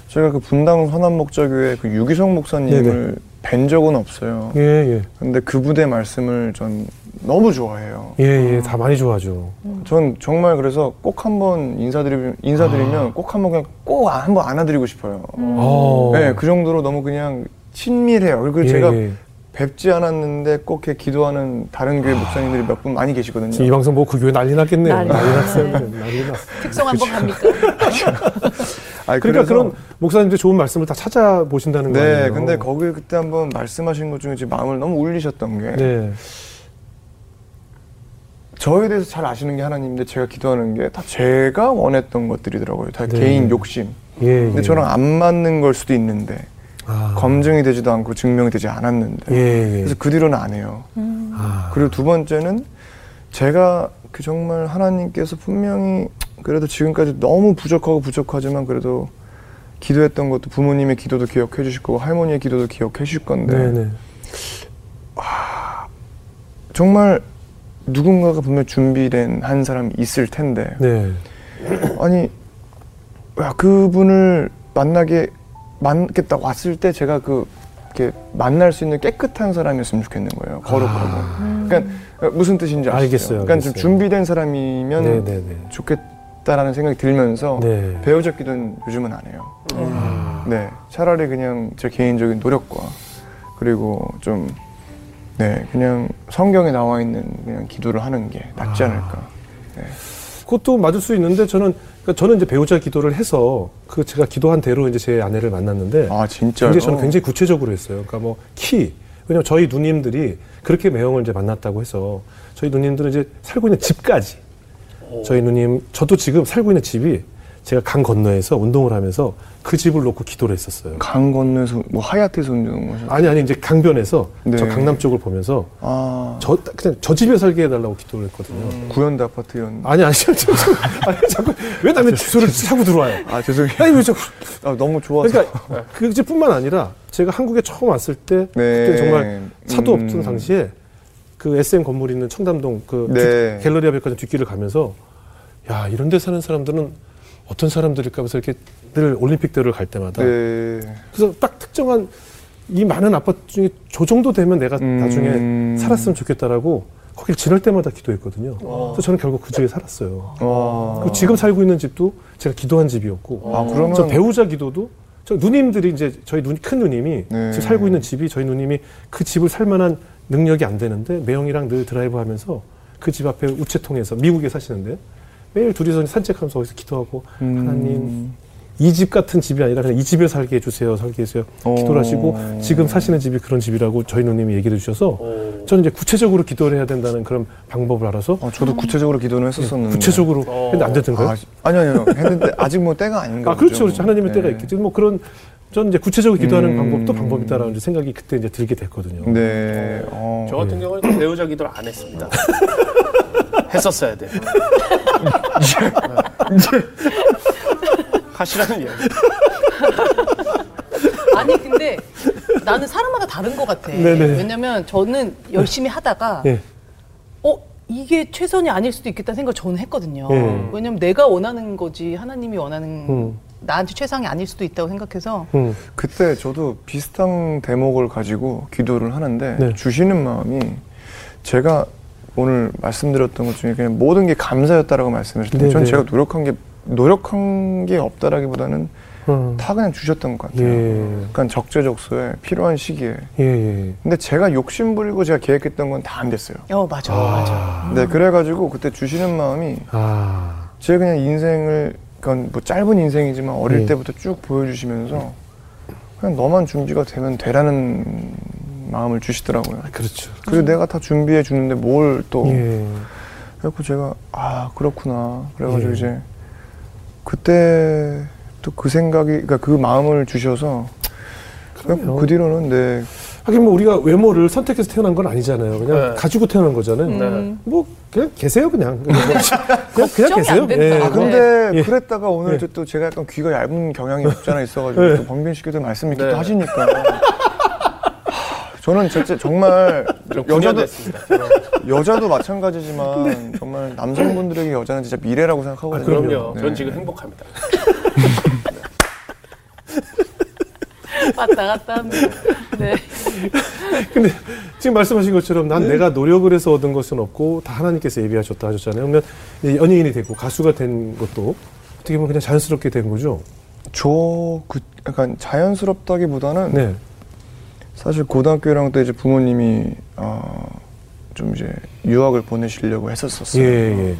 제가 그 분당 선한 목자교회 그 유기성 목사님을 뵌 적은 없어요. 예, 예. 근데 그분의 말씀을 전 너무 좋아해요. 예, 예. 다 많이 좋아하죠. 전 정말 그래서 꼭 한번 인사드리면 인사드리면 꼭 한번 그냥 꼭 한번 안아드리고 싶어요. 어. 네, 그 정도로 너무 그냥 친밀해요. 그리고 예, 제가 예. 뵙지 않았는데 꼭 이렇게 기도하는 다른 교회 목사님들이 몇 분 많이 계시거든요. 지금 이 방송 보고 그 교회 난리 났겠네요. 난리. 났어요. 난리 났어. 특성 한번 갑니까? 아니, 그러니까 그래서- 그런 목사님들 좋은 말씀을 다 찾아보신다는 네, 거예요. 근데 거기 그때 한번 말씀하신 것 중에 제 마음을 너무 울리셨던 게 네. 저에 대해서 잘 아시는 게 하나님인데 제가 기도하는 게 다 제가 원했던 것들이더라고요. 다 네. 개인 욕심. 예, 근데 예. 저랑 안 맞는 걸 수도 있는데 아. 검증이 되지도 않고 증명이 되지 않았는데 예, 예. 그래서 그 뒤로는 안 해요. 아. 그리고 두 번째는 제가 그 정말 하나님께서 분명히 그래도 지금까지 너무 부족하고 부족하지만 그래도 기도했던 것도 부모님의 기도도 기억해 주실 거고 할머니의 기도도 기억해 주실 건데 네, 네. 정말 누군가가 분명 준비된 한 사람이 있을 텐데 네. 아니 야, 그분을 만나게 만겠다 왔을 때 제가 그 이렇게 만날 수 있는 깨끗한 사람이었으면 좋겠는 거예요. 거룩하고. 그러니까 무슨 뜻인지 아시죠? 아. 알겠어요, 그러니까 좀 알겠어요. 준비된 사람이면 네, 네, 네. 좋겠 다라는 생각이 들면서 네. 배우자 기도는 요즘은 안 해요. 아. 네, 차라리 그냥 제 개인적인 노력과 그리고 좀 네, 그냥 성경에 나와 있는 그냥 기도를 하는 게 낫지 아. 않을까. 그것도 맞을 수 있는데 저는 그러니까 저는 이제 배우자 기도를 해서 그 제가 기도한 대로 이제 제 아내를 만났는데 아 진짜요? 굉장히 저는 굉장히 구체적으로 했어요. 그러니까 뭐 키. 왜냐면 저희 누님들이 그렇게 매형을 이제 만났다고 해서 저희 누님들은 이제 살고 있는 집까지 저희 누님 저도 지금 살고 있는 집이 제가 강 건너에서 운동을 하면서 그 집을 놓고 기도를 했었어요. 강 건너에서 뭐 하얏트에서 운동하셨어요? 아니 아니 이제 강변에서 네. 저 강남 쪽을 보면서 아, 저 그냥 저 집에 살게 해달라고 기도를 했거든요. 구현대 아파트 이런. 아니 아니 저, 저, 저, 아니 자꾸 왜 남의 주소를 차고 들어와요? 아 죄송해요. 아니 왜 자꾸 아, 너무 좋아서. 그러니까 그 집뿐만 아니라 제가 한국에 처음 왔을 때 네. 그때 정말 차도 음. 없던 당시에 그 SM 건물 있는 청담동 그 네. 뒤- 갤러리아 백화점 뒷길을 가면서 야 이런 데 사는 사람들은 어떤 사람들일까 하면서 이렇게 늘 올림픽 대로를 갈 때마다 네. 그래서 딱 특정한 이 많은 아파트 중에 저 정도 되면 내가 음. 나중에 살았으면 좋겠다라고 거길 지날 때마다 기도했거든요. 그래서 저는 결국 그 집에 살았어요. 와. 그리고 지금 살고 있는 집도 제가 기도한 집이었고 아 그러면 저 배우자 기도도 저 누님들이 이제 저희 누, 큰 누님이 네. 지금 살고 있는 집이 저희 누님이 그 집을 살 만한 능력이 안 되는데 매형이랑 늘 드라이브 하면서 그 집 앞에 우체통에서 미국에 사시는데 매일 둘이서 산책하면서 거기서 기도하고 음. 하나님 이 집 같은 집이 아니라 그냥 이 집에 살게 해주세요 살게 해주세요 어. 기도를 하시고 지금 사시는 집이 그런 집이라고 저희 누님이 얘기를 해주셔서 오. 저는 이제 구체적으로 기도를 해야 된다는 그런 방법을 알아서 어, 저도 구체적으로 기도는 했었었는데. 구체적으로 어. 했는데 안 되던가요? 아, 아니 아니요. 했는데 아직 뭐 때가 아닌가 아, 그렇죠. 그렇죠. 하나님의 때가 네. 있겠지. 뭐 그런, 저는 이제 구체적으로 기도하는 음. 방법도 방법이다라는 이제 생각이 그때 이제 들게 됐거든요. 네. 어. 저 같은 경우는 그 배우자 기도를 안 했습니다. 했었어야 돼요. 하시라는 얘기. 아니 근데 나는 사람마다 다른 것 같아. 네네. 왜냐면 저는 열심히 하다가 예. 어 이게 최선이 아닐 수도 있겠다는 생각을 저는 했거든요. 음. 왜냐면 내가 원하는 거지 하나님이 원하는 음. 나한테 최상이 아닐 수도 있다고 생각해서 음. 그때 저도 비슷한 대목을 가지고 기도를 하는데 네. 주시는 마음이 제가 오늘 말씀드렸던 것 중에 그냥 모든 게 감사였다라고 말씀하셨는데 네, 전 네. 제가 노력한 게 노력한 게 없다라기보다는 음. 다 그냥 주셨던 것 같아요. 예. 그러니까 적재적소에 필요한 시기에. 예, 예. 근데 제가 욕심 부리고 제가 계획했던 건 다 안 됐어요. 어 맞아 맞아. 네, 그래가지고 그때 주시는 마음이 아. 제가 그냥 인생을 그건 뭐 짧은 인생이지만 어릴 네. 때부터 쭉 보여주시면서 그냥 너만 준비가 되면 되라는 마음을 주시더라고요. 그렇죠. 그리고 내가 다 준비해 주는데 뭘 또 예. 그래갖고 제가 아 그렇구나 그래가지고 예. 이제 그때 또 그 생각이 그러니까 그 마음을 주셔서. 그그 뒤로는 네 하긴 뭐 우리가 외모를 선택해서 태어난 건 아니잖아요. 그냥 네. 가지고 태어난 거잖아요. 음. 뭐 그냥 계세요 그냥. 그냥, 그냥, 그냥 걱정이 계세요. 안 된다. 아, 뭐. 근데 예. 그랬다가 오늘 예. 저또 제가 약간 귀가 얇은 경향이 없지 않아 있어가지고 예. 또 범빈 씨께도 말씀 이렇게 네. 또 하시니까 하, 저는 진짜 정말 좀 여자도. 여자도 마찬가지지만 정말 남성분들에게 여자는 진짜 미래라고 생각하거든요. 아, 그럼요. 그럼요. 네. 전 지금 행복합니다. 왔다 갔다 합니다. 네. 근데 지금 말씀하신 것처럼 난 내가 노력을 해서 얻은 것은 없고 다 하나님께서 예비하셨다 하셨잖아요. 그러면 연예인이 되고 가수가 된 것도 어떻게 보면 그냥 자연스럽게 된 거죠. 저 그 약간 자연스럽다기보다는 네. 사실 고등학교 1학년 때 이제 부모님이 어, 좀 이제 유학을 보내시려고 했었었어요. 예, 예.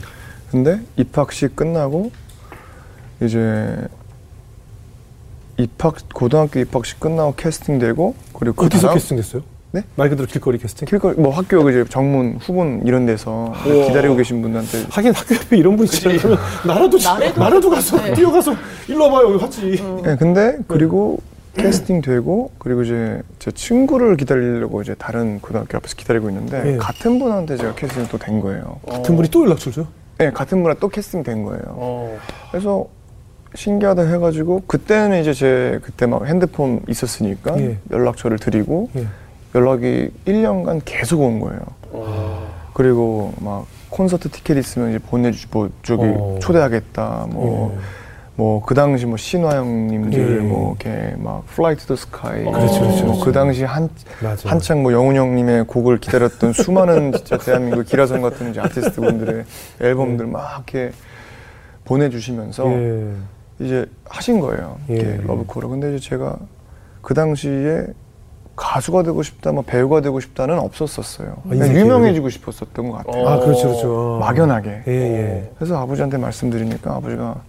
근데 입학식 끝나고 이제 입학 고등학교 입학식 끝나고 캐스팅되고 그리고 그 어디서 다음 캐스팅됐어요? 네? 말 그대로 길거리 캐스팅? 길거리 뭐 학교 이제 정문 후문 이런 데서 우와. 기다리고 계신 분들한테 하긴 학교 옆에 이런 분이 지나가면 나라도 나라도 나라도 가서 네. 뛰어가서 일로 와봐요 여기 왔지. 예, 근데 그리고 캐스팅 되고 그리고 이제 제 친구를 기다리려고 이제 다른 고등학교 앞에서 기다리고 있는데 예. 같은 분한테 제가 캐스팅 또 된 거예요. 같은 분이 또 연락처를 줘요? 예, 같은 분한테 또 캐스팅 된 거예요. 어. 그래서 신기하다 해가지고 그때는 이제 제 그때 막 핸드폰 있었으니까 예. 연락처를 드리고 예. 연락이 1년간 계속 온 거예요. 어. 그리고 막 콘서트 티켓 있으면 이제 보내주 뭐 저기 어. 초대하겠다 뭐 예. 뭐그 당시 뭐 신화 형님들 예. 뭐 이렇게 막 Fly to the Sky 그렇죠, 그렇죠, 뭐그 그렇죠. 당시 한 맞아. 한창 뭐 영훈 형님의 곡을 기다렸던 수많은 진짜 대한민국 기라성 같은 이제 아티스트 분들의 앨범들 막 이렇게 보내주시면서 예. 이제 하신 거예요. 예. 러브콜을. 근데 이제 제가 그 당시에 가수가 되고 싶다, 뭐 배우가 되고 싶다는 없었었어요. 그냥 인생 유명해지고 싶었었던 것 같아요. 아, 그렇죠, 그렇죠. 막연하게. 예, 예. 그래서 아버지한테 말씀드리니까 아버지가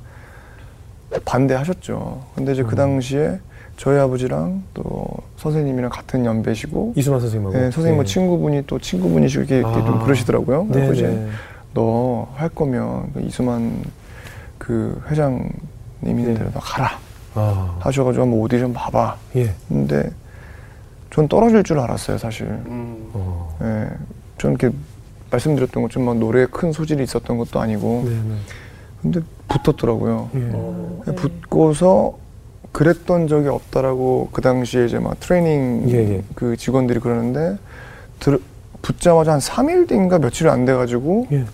반대하셨죠. 근데 이제 그 음. 당시에 저희 아버지랑 또 선생님이랑 같은 연배시고 이수만 선생님하고. 네, 선생님 뭐 예. 친구분이 또 친구분이시고 이렇게, 이렇게 좀 아. 그러시더라고요. 네, 그래서 이제 네. 너할 거면 그 이수만 그 회장 님 있는 네. 너 가라 아. 하셔가지고 한번 오디션 봐봐. 예. 근데 전 떨어질 줄 알았어요, 사실. 음. 어. 예, 전 이렇게 말씀드렸던 것처럼 막 노래에 큰 소질이 있었던 것도 아니고, 네, 네. 근데 붙었더라고요. 예. 어. 네. 붙고서 그랬던 적이 없다라고 그 당시에 이제 막 트레이닝 예, 예. 그 직원들이 그러는데 들, 붙자마자 한 3일 뒤인가 며칠 안 돼가지고 예.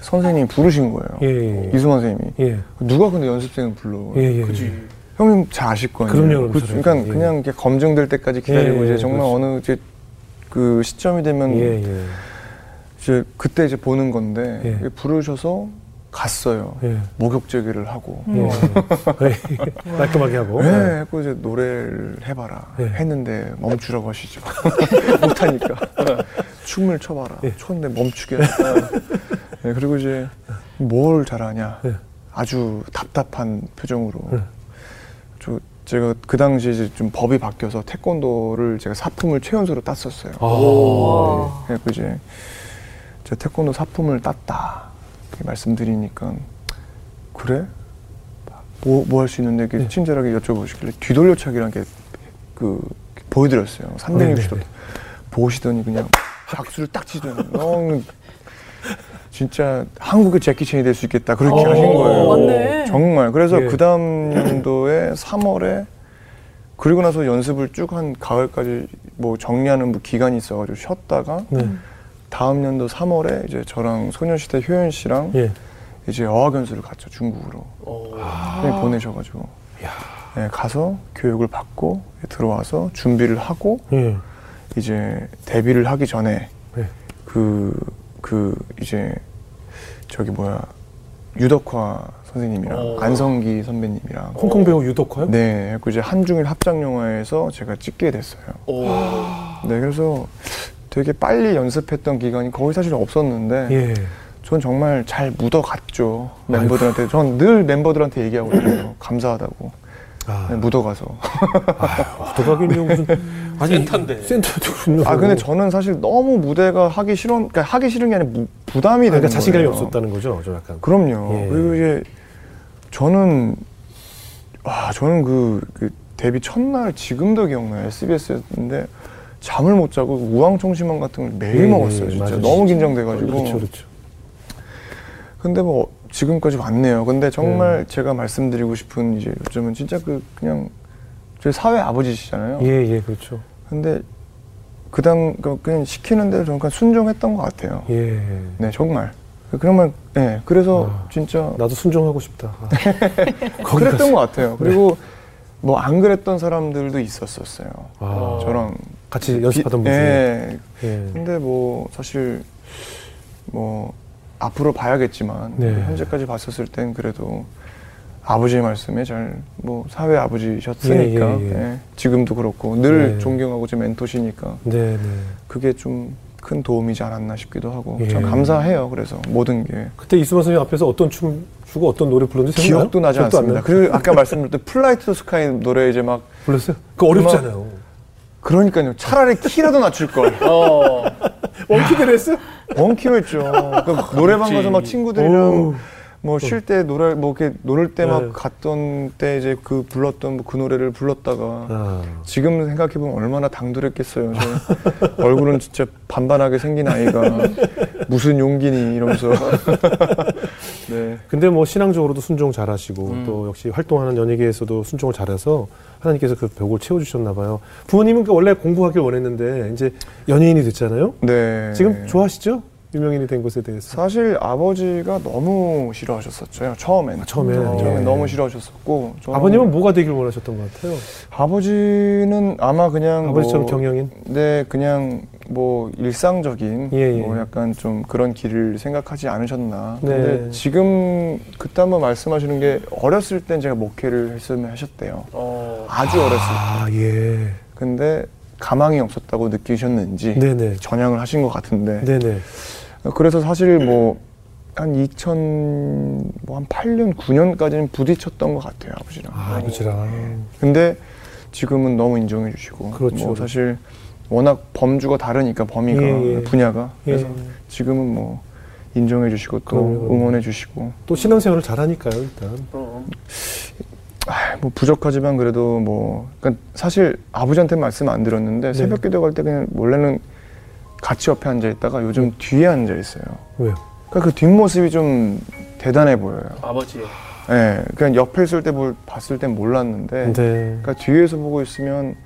선생님이 부르신 거예요. 예. 예. 이수만 선생님이. 예. 누가 근데 연습생을 불러? 예. 예. 그지. 형님 잘 아실 거 아니에요. 그럼요, 그, 그럼요. 그러니까 예. 그냥 이렇게 검증될 때까지 기다리고 예, 이제 예, 정말 그렇죠. 어느 이제 그 시점이 되면 예. 예. 이제 그때 이제 보는 건데 예. 부르셔서 갔어요. 예. 목욕제기를 하고. 예. 예. 깔끔하게 하고. 네, 했고 이제 노래를 해봐라 예. 했는데 멈추라고 하시죠. 못하니까 춤을 춰봐라. 예. 췄는데 멈추게. 네, 그리고 이제 뭘 잘하냐. 예. 아주 답답한 표정으로. 예. 저 제가 그 당시 이제 좀 법이 바뀌어서 태권도를 제가 사품을 최연소로 땄었어요. 아. 와. 네, 그래서 이제 제가 태권도 사품을 땄다 말씀드리니까 그래? 뭐 뭐 할 수 있는데 네. 친절하게 여쭤보시길래 뒤돌려차기란 게그 보여드렸어요. 360도 네, 네, 네. 보시더니 그냥 박수를 딱 치더니 진짜 한국의 제키 챈이 될 수 있겠다 그렇게 어, 하신 거예요. 맞네. 정말 그래서 예. 그 다음 연도에 3월에 그리고 나서 연습을 쭉 한 가을까지 뭐 정리하는 뭐 기간이 있어가지고 쉬었다가 네. 다음 연도 3월에 이제 저랑 소녀시대 효연 씨랑 예. 이제 어학연수를 갔죠 중국으로 어. 선생님이 보내셔가지고 네, 가서 교육을 받고 들어와서 준비를 하고 예. 이제 데뷔를 하기 전에 예. 그, 그, 이제, 저기 뭐야, 유덕화 선생님이랑 어. 안성기 선배님이랑. 홍콩 배우 유덕화요? 네, 그 이제 한중일 합작 영화에서 제가 찍게 됐어요. 오. 네, 그래서 되게 빨리 연습했던 기간이 거의 사실 없었는데, 예. 전 정말 잘 묻어갔죠. 멤버들한테. 전 늘 멤버들한테 얘기하거든요. 감사하다고. 아. 네, 묻어가서. 도박일요 무슨 아니 센터인데. 센터도 아, 근데 저는 사실 너무 무대가 하기 싫어, 그러니까 하기 싫은 게 아니라 무- 부담이 되는 그러니까 자신감이 거예요. 없었다는 거죠, 좀 약간. 그럼요. 예. 그리고 이제 저는 아 저는 그, 그 데뷔 첫날 지금도 기억나요. SBS였는데 잠을 못 자고 우황청심환 같은 걸 매일 예, 먹었어요. 예, 진짜 맞아요. 너무 긴장돼가지고. 그렇죠, 그렇죠. 근데 뭐 지금까지 왔네요. 근데 예. 정말 제가 말씀드리고 싶은 이제 요즘은 진짜 그 그냥 저희 사회 아버지시잖아요. 예, 예, 그렇죠. 근데 그당 그 그냥 시키는 대로 그냥 순종했던 것 같아요. 예. 네 정말. 그러면 예 그래서 아. 진짜 나도 순종하고 싶다. 아. 그랬던 것 네. 같아요. 그리고 뭐 안 그랬던 사람들도 있었었어요. 아, 저랑 같이 연습하던 분이. 예. 예. 근데 뭐 사실 뭐 앞으로 봐야겠지만 네. 현재까지 봤었을 땐 그래도 아버지의 말씀에 잘 뭐 사회 아버지셨으니까 예, 예, 예. 예, 지금도 그렇고 늘 네. 존경하고 제 멘토시니까 네, 네. 그게 좀 큰 도움이지 않았나 싶기도 하고 예. 참 감사해요. 그래서 모든 게 그때 이수만 선생님 앞에서 어떤 춤 추고 어떤 노래 불렀는지 생각나요? 기억도 나지 않습니다. 그리고 아까 말씀드렸던 Fly to the Sky 노래 이제 막 불렀어요? 그거 어렵잖아요. 그러니까요. 차라리 키라도 낮출 걸. 어. 원키대로 했어요? 원키로 했죠. 그 노래방 가서 막 친구들이랑. 뭐 쉴 때 노래 뭐 이렇게 노를 때막 네. 갔던 때 이제 그 불렀던 뭐그 노래를 불렀다가 아, 지금 생각해 보면 얼마나 당돌했겠어요. 저 얼굴은 진짜 반반하게 생긴 아이가 무슨 용기니 이러면서. 네. 근데 뭐 신앙적으로도 순종 잘하시고 음. 또 역시 활동하는 연예계에서도 순종을 잘해서 하나님께서 그 벽을 채워주셨나 봐요. 부모님은 그 원래 공부하길 원했는데 이제 연예인이 됐잖아요. 네. 지금 좋아하시죠? 유명인이 된 것에 대해서. 사실 아버지가 너무 싫어하셨었죠. 처음엔. 아, 처음에는, 어, 처음엔 예. 너무 싫어하셨었고. 아버님은 뭐가 되길 원하셨던 것 같아요? 아버지는 아마 그냥 아버지처럼 뭐, 경영인? 네, 그냥 뭐 일상적인 예, 예. 뭐 약간 좀 그런 길을 생각하지 않으셨나. 네. 근데 지금 그때 한번 말씀하시는 게 어렸을 땐 제가 목회를 했으면 하셨대요. 어, 아주 어렸을 때. 아, 예. 근데 가망이 없었다고 느끼셨는지 네네. 전향을 하신 것 같은데. 네네. 그래서 사실 뭐 한 2000, 뭐한 8년, 9년까지는 부딪혔던 것 같아요, 아버지랑. 아, 아버지랑. 근데 지금은 너무 인정해 주시고. 그렇죠. 뭐 사실 워낙 범주가 다르니까 범위가, 예, 예. 분야가. 그래서 예. 지금은 뭐 인정해 주시고 또 그럼요. 응원해 주시고. 또 신앙생활을 잘하니까요, 일단. 그럼. 아, 뭐 부족하지만 그래도 뭐. 그러니까 사실 아버지한테 말씀 안 드렸는데 네. 새벽 기도 갈 때 그냥 원래는 같이 옆에 앉아 있다가 요즘 뒤에 앉아 있어요. 왜요? 그러니까 그 뒷모습이 좀 대단해 보여요. 아버지. 예, 그냥 옆에 있을 때뭘 봤을 땐 몰랐는데, 네. 그러니까 뒤에서 보고 있으면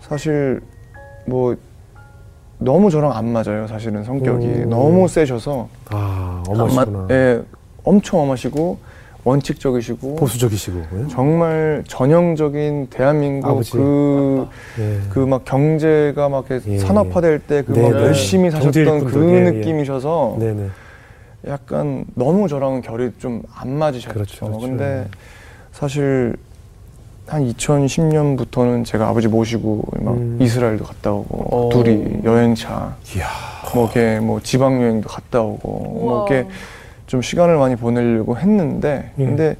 사실 뭐 너무 저랑 안 맞아요. 사실은 성격이 음. 너무 세셔서 아, 안 엄하시구나. 맞- 예, 엄청 엄하시고 원칙적이시고 보수적이시고. 예? 정말 전형적인 대한민국 아버지. 그 예. 그막 경제가 막 이렇게 예. 산업화될 때 그막 네, 네. 열심히 사셨던 그 예, 예. 느낌이셔서 네네. 약간 너무 저랑은 결이 좀 안 맞으셨죠. 그렇죠, 그렇죠. 근데 사실 한 2010년부터는 제가 아버지 모시고 막 음. 이스라엘도 갔다 오고 어. 둘이 여행차 이야. 뭐 이렇게 뭐 지방 여행도 갔다 오고 뭐 우와. 이렇게 좀 시간을 많이 보내려고 했는데 예. 근데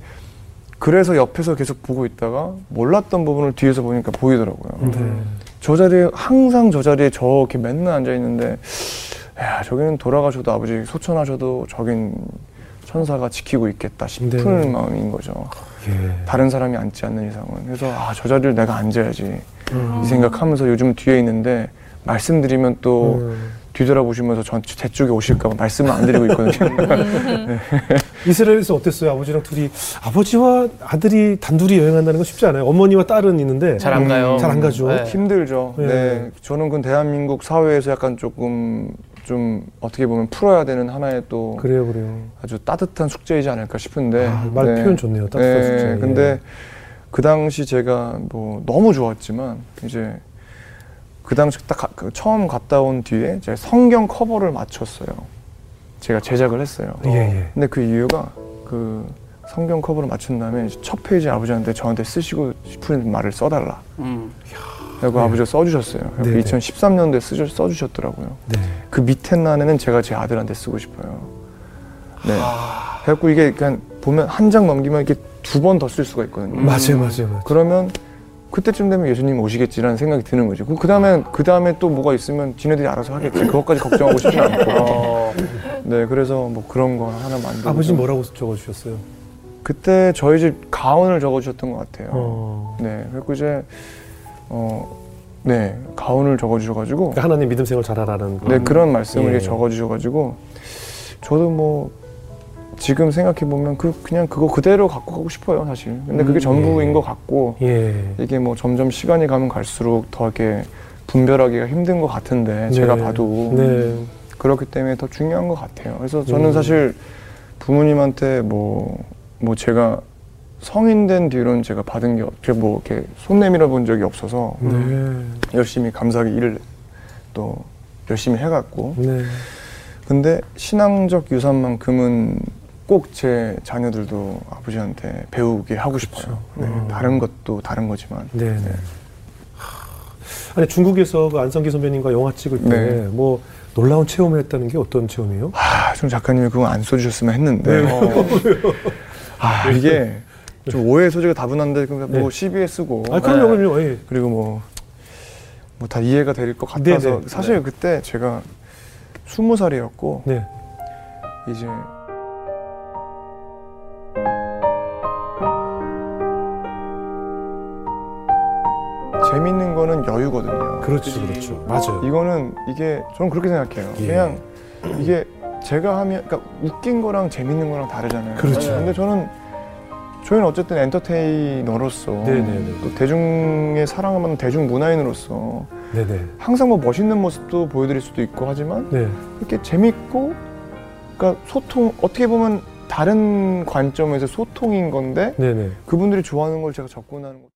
그래서 옆에서 계속 보고 있다가 몰랐던 부분을 뒤에서 보니까 보이더라고요. 네. 저 자리에 항상 저 자리에 저렇게 맨날 앉아 있는데 야 저기는 돌아가셔도 아버지 소천하셔도 저긴 천사가 지키고 있겠다 싶은 네. 마음인 거죠. 예. 다른 사람이 앉지 않는 이상은 그래서 아 저 자리를 내가 앉아야지 음. 이 생각하면서 요즘 뒤에 있는데 말씀드리면 또 음. 뒤돌아보시면서 전제 쪽에 오실까 봐 말씀을 안 드리고 있거든요. 이스라엘에서 어땠어요? 아버지랑 둘이 아버지와 아들이 단둘이 여행한다는 건 쉽지 않아요. 어머니와 딸은 있는데 잘 안 가요. 잘 안 가죠. 네. 힘들죠. 네. 네. 저는 그 대한민국 사회에서 약간 조금 좀 어떻게 보면 풀어야 되는 하나의 또 그래요, 그래요. 아주 따뜻한 숙제이지 않을까 싶은데. 아, 말 네. 표현 좋네요. 따뜻한 네, 숙제. 예. 근데 그 당시 제가 뭐 너무 좋았지만 이제 그 당시 딱 가- 그 처음 갔다 온 뒤에 제가 성경 커버를 맞췄어요. 제가 제작을 했어요. 예, 예. 근데 그 이유가 그 성경 커버를 맞춘 다음에 첫 페이지 아버지한테 저한테 쓰시고 싶은 말을 써달라. 음. 그리고 네. 아버지가 써주셨어요. 네, 네. 2013년도에 쓰, 써주셨더라고요. 네. 그 밑에 난에는 제가 제 아들한테 쓰고 싶어요. 네. 아, 그래갖고 이게 그냥 보면 한 장 넘기면 이렇게 두 번 더 쓸 수가 있거든요. 음. 맞아요, 맞아요, 맞아요. 그러면 그때쯤 되면 예수님 오시겠지라는 생각이 드는 거죠. 그 다음에 그 다음에 또 뭐가 있으면 지네들이 알아서 하겠지. 그것까지 걱정하고 싶지 않고. 어, 네, 그래서 뭐 그런 거 하나 만들고. 아버지 뭐라고 적어주셨어요? 그때 저희 집 가운을 적어주셨던 것 같아요. 어. 네, 그리고 이제 어, 네 가운을 적어주셔가지고 그러니까 하나님 믿음 생활 잘하라는 네 그런 말씀을 예. 적어주셔가지고 저도 뭐 지금 생각해 보면 그 그냥 그거 그대로 갖고 가고 싶어요 사실. 근데 그게 음, 전부인 예. 것 같고 예. 이게 뭐 점점 시간이 가면 갈수록 더 이렇게 분별하기가 힘든 것 같은데 제가 네. 봐도 네. 그렇기 때문에 더 중요한 것 같아요. 그래서 저는 음. 사실 부모님한테 뭐, 뭐 제가 성인 된 뒤로는 제가 받은 게, 제가 뭐 이렇게 손 내밀어 본 적이 없어서 네. 열심히 감사하게 일을 또 열심히 해갔고. 네. 근데 신앙적 유산만큼은 꼭 제 자녀들도 아버지한테 배우게 하고 싶어요. 네, 음. 다른 것도 다른 거지만. 네. 네. 하, 아니 중국에서 그 안성기 선배님과 영화 찍을 때 네. 뭐 놀라운 체험을 했다는 게 어떤 체험이에요? 아, 좀 작가님이 그거 안 써주셨으면 했는데. 네. 어. 아, 이게 좀 오해 소지가 다분한데, 그러니까 뭐 네. CB에 쓰고. 아 그럼요, 그럼요. 예. 그리고 뭐, 뭐 다 이해가 될 것 같아서. 네, 네. 사실 그때 제가 스무 살이었고, 네. 이제. 재밌는 거는 여유거든요. 그렇죠. 그렇죠. 맞아요. 이거는 이게 저는 그렇게 생각해요. 예. 그냥 이게 제가 하면 그러니까 웃긴 거랑 재밌는 거랑 다르잖아요. 그렇죠. 근데 저는 저희는 어쨌든 엔터테이너로서 네네네. 또 대중의 사랑을 받는 대중 문화인으로서 네네. 항상 뭐 멋있는 모습도 보여드릴 수도 있고 하지만 네. 이렇게 재밌고 그러니까 소통 어떻게 보면 다른 관점에서 소통인 건데 네네. 그분들이 좋아하는 걸 제가 접근하는 거.